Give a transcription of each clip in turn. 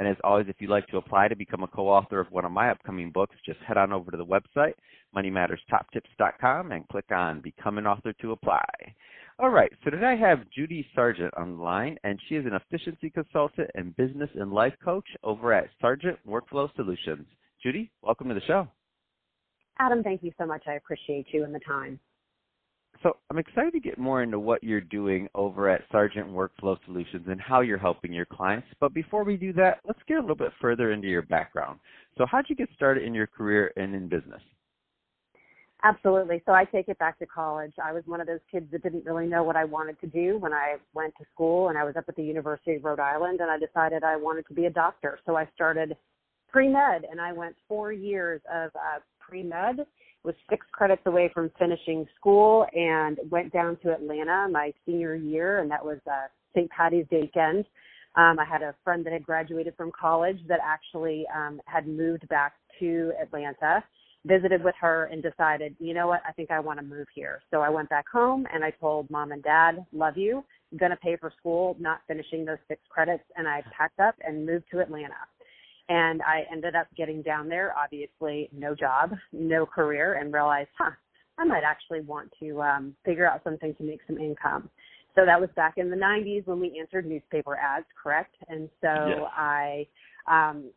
And as always, if you'd like to apply to become a co-author of one of my upcoming books, just head on over to the website, moneymatterstoptips.com, and click on Become an Author to apply. All right, so today I have Judy Sargent on the line, and she is an efficiency consultant and business and life coach over at Sargent Workflow Solutions. Judy, welcome to the show. Adam, thank you so much. I appreciate you and the time. So I'm excited to get more into what you're doing over at Sargent Workflow Solutions and how you're helping your clients. But before we do that, let's get a little bit further into your background. So how'd you get started in your career and in business? Absolutely. So I take it back to college. I was one of those kids that didn't really know what I wanted to do when I went to school and I was up at the University of Rhode Island and I decided I wanted to be a doctor. So I started pre-med and I went four years of uh, pre-med was six credits away from finishing school and went down to Atlanta my senior year, and that was uh, St. Patty's Day weekend. Um, I had a friend that had graduated from college that actually um, had moved back to Atlanta, visited with her, and decided, you know what, I think I want to move here. So I went back home and I told mom and dad, love you, I'm to pay for school, not finishing those six credits, and I packed up and moved to Atlanta. And I ended up getting down there, obviously no job, no career, and realized, huh, I might actually want to um, figure out something to make some income. So that was back in the 90s when we answered newspaper ads, correct? And so yes. I um,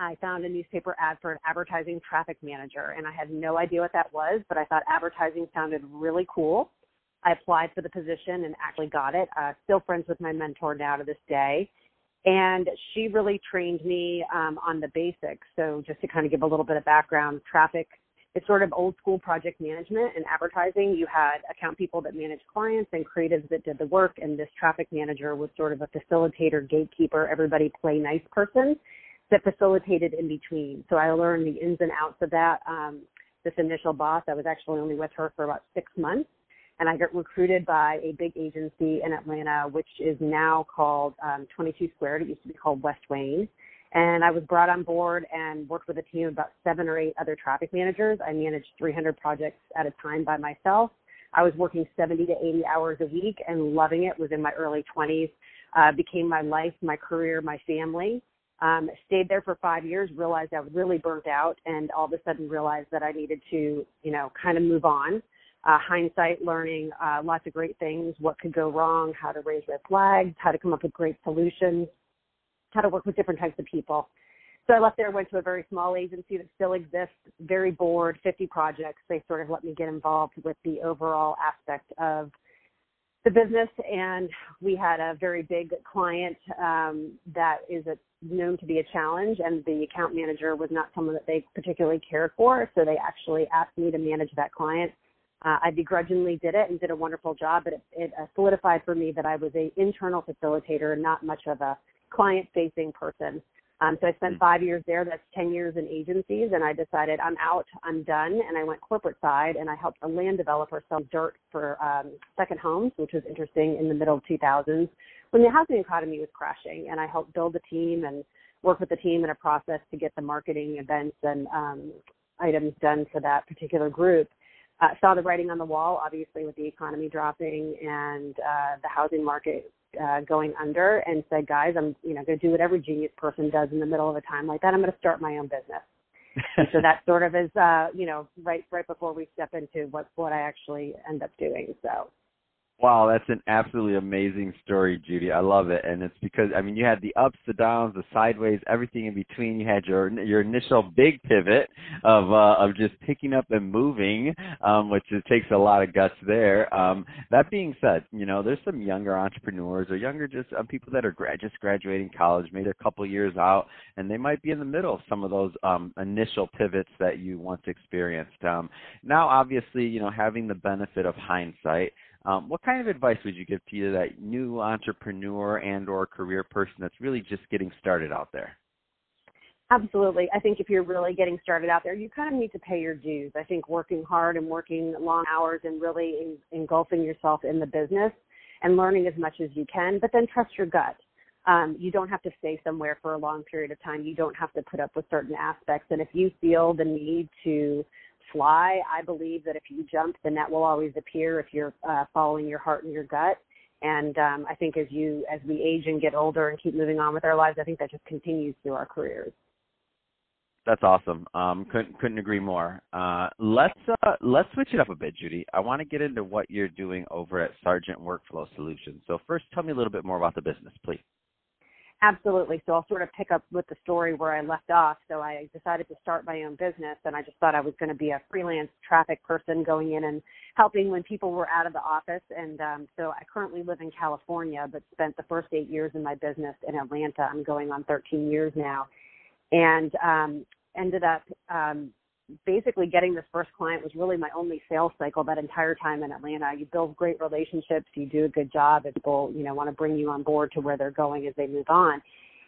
I found a newspaper ad for an advertising traffic manager, and I had no idea what that was, but I thought advertising sounded really cool. I applied for the position and actually got it. Uh, still friends with my mentor now to this day and she really trained me um, on the basics. So just to kind of give a little bit of background, traffic it's sort of old school project management and advertising. You had account people that managed clients and creatives that did the work, and this traffic manager was sort of a facilitator, gatekeeper, everybody play nice person that facilitated in between. So I learned the ins and outs of that. Um, this initial boss, I was actually only with her for about six months and I got recruited by a big agency in Atlanta, which is now called um, 22 Squared. It used to be called West Wayne. And I was brought on board and worked with a team of about seven or eight other traffic managers. I managed 300 projects at a time by myself. I was working 70 to 80 hours a week and loving it. Was in my early 20s. Uh, became my life, my career, my family. Um, stayed there for five years. Realized I was really burnt out, and all of a sudden realized that I needed to, you know, kind of move on uh, hindsight learning uh, lots of great things, what could go wrong, how to raise red flags, how to come up with great solutions, how to work with different types of people. So I left there, went to a very small agency that still exists, very bored, 50 projects. They sort of let me get involved with the overall aspect of the business. And we had a very big client um, that is a, known to be a challenge, and the account manager was not someone that they particularly cared for. So they actually asked me to manage that client uh, I begrudgingly did it and did a wonderful job, but it, it uh, solidified for me that I was a internal facilitator, and not much of a client-facing person. Um, so I spent hmm. five years there. That's 10 years in agencies, and I decided I'm out, I'm done, and I went corporate side, and I helped a land developer sell dirt for um, second homes, which was interesting in the middle of 2000s when the housing economy was crashing, and I helped build a team and work with the team in a process to get the marketing events and um, items done for that particular group uh, saw the writing on the wall, obviously, with the economy dropping and uh, the housing market uh, going under, and said, "Guys, I'm you know going to do what every genius person does in the middle of a time like that. I'm going to start my own business." so that sort of is, uh, you know, right right before we step into what what I actually end up doing. So Wow, that's an absolutely amazing story, Judy. I love it, and it's because I mean you had the ups, the downs, the sideways, everything in between. You had your your initial big pivot of uh, of just picking up and moving, um, which it takes a lot of guts there. Um, that being said, you know there's some younger entrepreneurs or younger just um, people that are grad just graduating college, maybe a couple years out, and they might be in the middle of some of those um, initial pivots that you once experienced. Um, now, obviously, you know having the benefit of hindsight um, what kind of advice would you give to you that new entrepreneur and or career person that's really just getting started out there? Absolutely. I think if you're really getting started out there, you kind of need to pay your dues. I think working hard and working long hours and really in, engulfing yourself in the business and learning as much as you can, but then trust your gut. Um, you don't have to stay somewhere for a long period of time. You don't have to put up with certain aspects. And if you feel the need to fly, I believe that if you jump, the net will always appear if you're uh, following your heart and your gut. And um, I think as you as we age and get older and keep moving on with our lives, I think that just continues through our careers. That's awesome. Um, couldn't couldn't agree more. Uh, let's uh, let's switch it up a bit, Judy. I want to get into what you're doing over at Sargent Workflow Solutions. So first, tell me a little bit more about the business, please. Absolutely. So I'll sort of pick up with the story where I left off. So I decided to start my own business, and I just thought I was going to be a freelance traffic person going in and helping when people were out of the office. And um, so I currently live in California, but spent the first eight years in my business in Atlanta. I'm going on 13 years now, and um, ended up um, basically getting this first client was really my only sales cycle that entire time in Atlanta. You build great relationships, you do a good job, and people, you know, want to bring you on board to where they're going as they move on.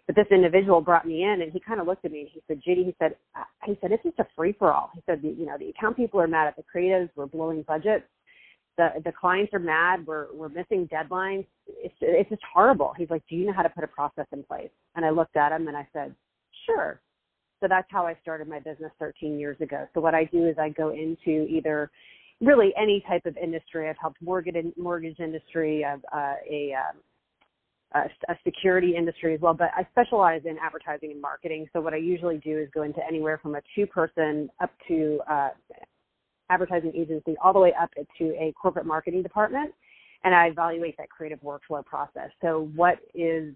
But this individual brought me in and he kind of looked at me and he said, Judy, he said, he said, it's just a free for all. He said, you know, the account people are mad at the creatives. We're blowing budgets. The, the clients are mad. We're, we're missing deadlines. It's, it's just horrible. He's like, do you know how to put a process in place? And I looked at him and I said, sure. So that's how I started my business 13 years ago. So what I do is I go into either really any type of industry. I've helped mortgage mortgage industry, uh, a, um, a, a security industry as well, but I specialize in advertising and marketing. So what I usually do is go into anywhere from a two person up to uh, advertising agency all the way up to a corporate marketing department and I evaluate that creative workflow process. So what is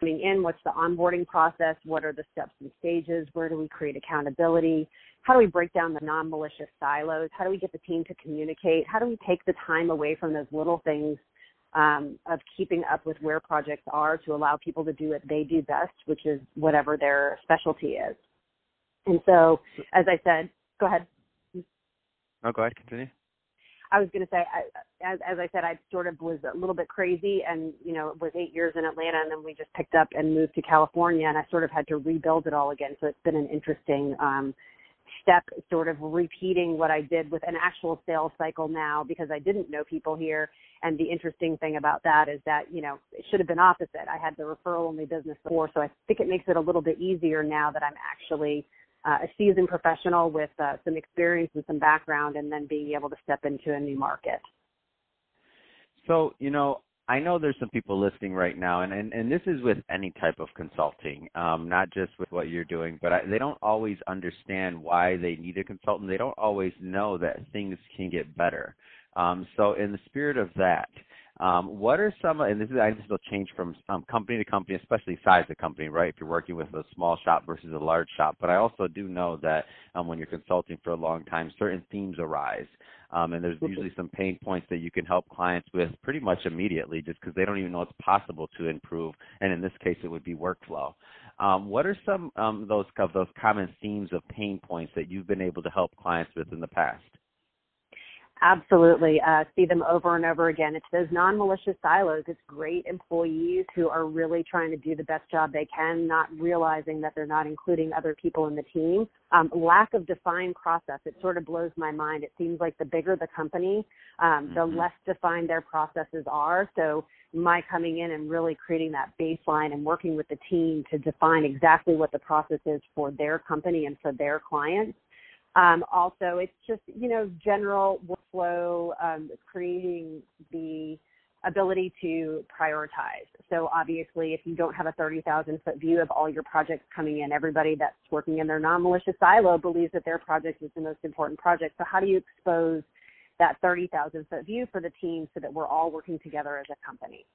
coming in? What's the onboarding process? What are the steps and stages? Where do we create accountability? How do we break down the non malicious silos? How do we get the team to communicate? How do we take the time away from those little things um, of keeping up with where projects are to allow people to do what they do best, which is whatever their specialty is? And so, as I said, go ahead. Oh, go ahead. Continue. I was going to say, I, as as I said, I sort of was a little bit crazy, and you know, was eight years in Atlanta, and then we just picked up and moved to California, and I sort of had to rebuild it all again. So it's been an interesting um, step, sort of repeating what I did with an actual sales cycle now, because I didn't know people here. And the interesting thing about that is that you know it should have been opposite. I had the referral only business before, so I think it makes it a little bit easier now that I'm actually uh, a seasoned professional with uh, some experience and some background, and then being able to step into a new market. So, you know, I know there's some people listening right now, and, and, and this is with any type of consulting, um, not just with what you're doing, but I, they don't always understand why they need a consultant. They don't always know that things can get better. Um, so, in the spirit of that, um, what are some, and this is, I this will change from um, company to company, especially size of company, right? If you're working with a small shop versus a large shop. But I also do know that um, when you're consulting for a long time, certain themes arise. Um, and there's usually some pain points that you can help clients with pretty much immediately just because they don't even know it's possible to improve. And in this case, it would be workflow. Um, what are some um, those of those common themes of pain points that you've been able to help clients with in the past? Absolutely. Uh, see them over and over again. It's those non malicious silos. It's great employees who are really trying to do the best job they can, not realizing that they're not including other people in the team. Um, lack of defined process. It sort of blows my mind. It seems like the bigger the company, um, the mm-hmm. less defined their processes are. So, my coming in and really creating that baseline and working with the team to define exactly what the process is for their company and for their clients um, also, it's just, you know, general workflow, um, creating the ability to prioritize. So obviously, if you don't have a 30,000 foot view of all your projects coming in, everybody that's working in their non-malicious silo believes that their project is the most important project. So how do you expose that 30,000 foot view for the team so that we're all working together as a company?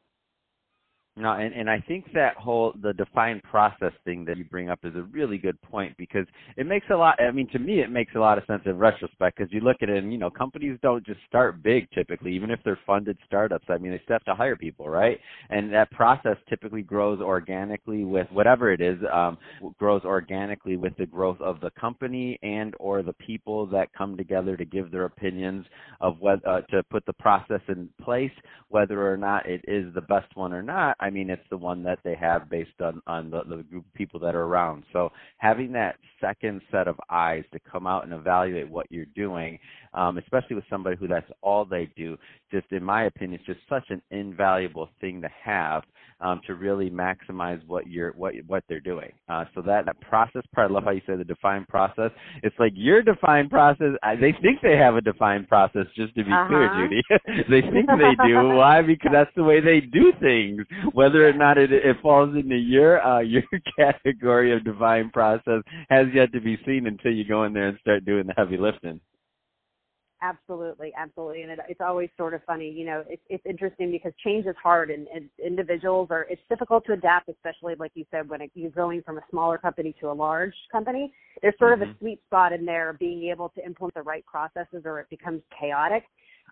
No, and, and I think that whole the defined process thing that you bring up is a really good point because it makes a lot. I mean, to me, it makes a lot of sense in retrospect because you look at it, and you know, companies don't just start big typically, even if they're funded startups. I mean, they still have to hire people, right? And that process typically grows organically with whatever it is, um, grows organically with the growth of the company and or the people that come together to give their opinions of whether uh, to put the process in place, whether or not it is the best one or not I mean it's the one that they have based on on the, the group of people that are around. So having that second set of eyes to come out and evaluate what you're doing, um, especially with somebody who that's all they do, just in my opinion, it's just such an invaluable thing to have um, to really maximize what you're what what they're doing. Uh, so that, that process part, I love how you say the defined process. It's like your defined process. I, they think they have a defined process. Just to be uh-huh. clear, Judy, they think they do. Why? Because that's the way they do things. Whether or not it, it falls into your uh, your category of divine process has yet to be seen until you go in there and start doing the heavy lifting. Absolutely, absolutely, and it, it's always sort of funny. You know, it's it's interesting because change is hard, and, and individuals are. It's difficult to adapt, especially like you said when it, you're going from a smaller company to a large company. There's sort mm-hmm. of a mm-hmm. sweet spot in there, being able to implement the right processes, or it becomes chaotic.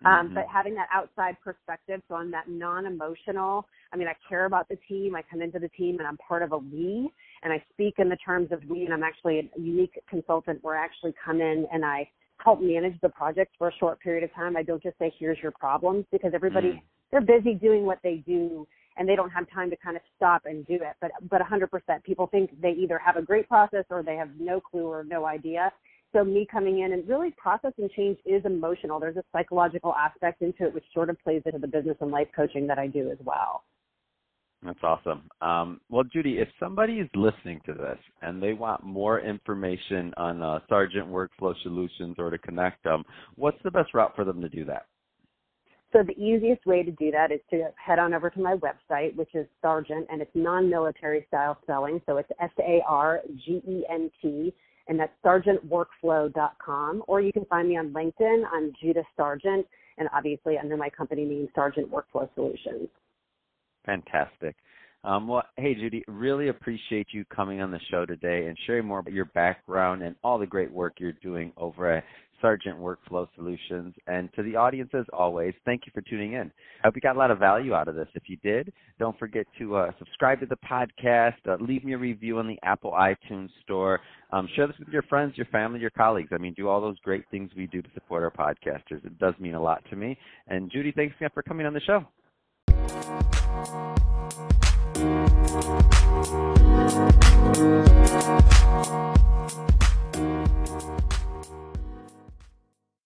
Um, mm-hmm. but having that outside perspective, so I'm that non-emotional. I mean, I care about the team. I come into the team, and I'm part of a we, and I speak in the terms of we. And I'm actually a unique consultant where I actually come in and I help manage the project for a short period of time. I don't just say, here's your problems because everybody, mm. they're busy doing what they do and they don't have time to kind of stop and do it. But, but 100% people think they either have a great process or they have no clue or no idea. So me coming in and really process and change is emotional. There's a psychological aspect into it, which sort of plays into the business and life coaching that I do as well. That's awesome. Um, well, Judy, if somebody is listening to this and they want more information on uh, Sargent Workflow Solutions or to connect them, what's the best route for them to do that? So the easiest way to do that is to head on over to my website, which is Sargent, and it's non-military style spelling. So it's S-A-R-G-E-N-T, and that's sargentworkflow.com. Or you can find me on LinkedIn. I'm Judith Sargent, and obviously under my company name, Sargent Workflow Solutions. Fantastic. Um, well, hey, Judy, really appreciate you coming on the show today and sharing more about your background and all the great work you're doing over at Sargent Workflow Solutions. And to the audience, as always, thank you for tuning in. I hope you got a lot of value out of this. If you did, don't forget to uh, subscribe to the podcast, uh, leave me a review on the Apple iTunes Store, um, share this with your friends, your family, your colleagues. I mean, do all those great things we do to support our podcasters. It does mean a lot to me. And Judy, thanks again for coming on the show.